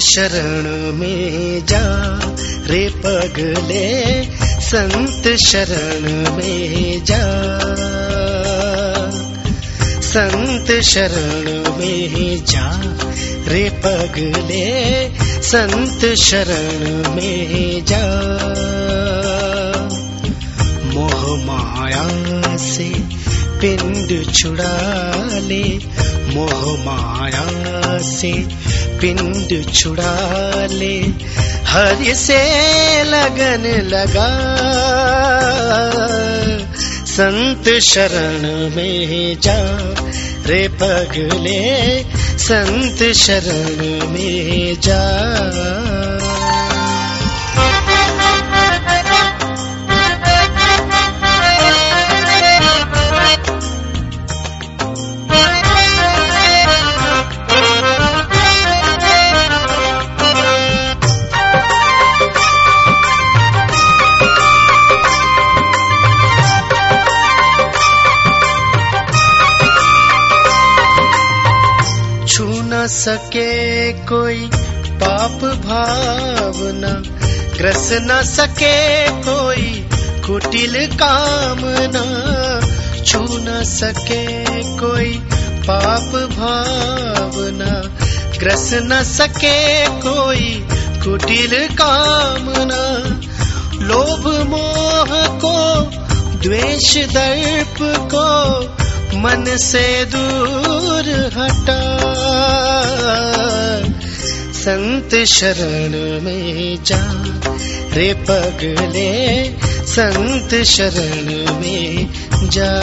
शरण में जा रे पगले, संत शरण में जा। संत शरण में जा रे पगले, संत शरण में जा। मोह माया से पिंड छुड़ा ले, मोह माया से पिंड छुड़ा ले, हरि से लगन लगा। संत शरण में जा रे पगले, संत शरण में जा। सके कोई पाप भावना, ग्रस न सके कोई कुटिल कामना, छू न सके कोई पाप भावना, ग्रस न सके कोई कुटिल कामना। लोभ मोह को, द्वेष दर्प को मन से दूर हटा। संत शरण में जा रे पगले संत शरण में जा।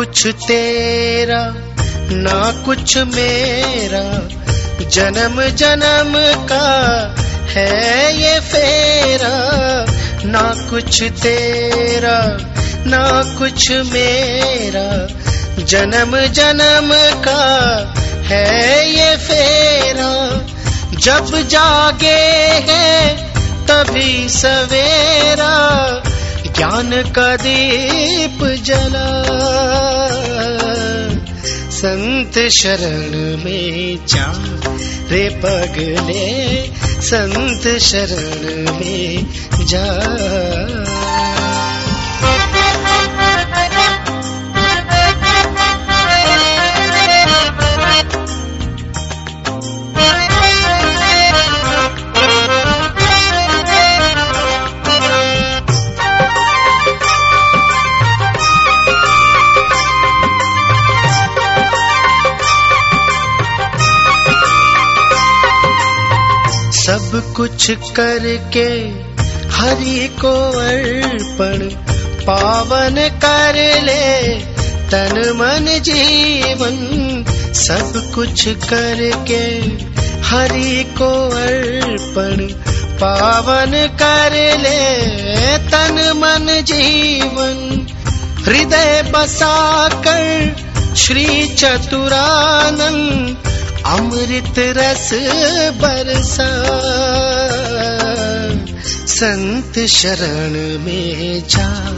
कुछ तेरा, ना कुछ मेरा। जन्म जन्म का है ये फेरा। ना कुछ तेरा, ना कुछ मेरा। जन्म जन्म का है ये फेरा। जब जागे है तभी सवेरा। ज्ञान का दीप जला। संत शरण में जा रे पगले संत शरण में जा। सब कुछ करके हरि को अर्पण, पावन कर ले। तन मन जीवन सब कुछ करके हरि को अर्पण, पावन कर ले। तन मन जीवन हृदय बसा कर श्री चतुरानंद अमृत रस बरसा, संत शरण में जा।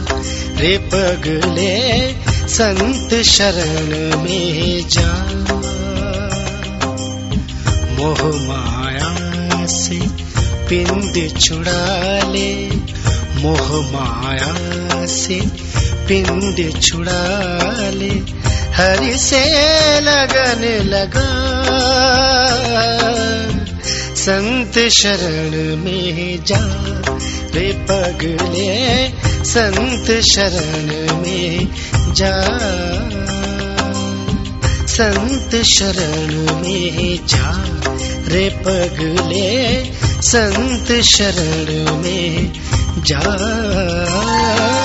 रे पगले, संत शरण में जा। मोह माया से पिंड छुड़ा ले मोह माया से पिंड छुड़ा ले हरि से लगन लगा। संत शरण में जा रे पगले, संत शरण में जा। संत शरण में जा रे पगले संत शरण में जा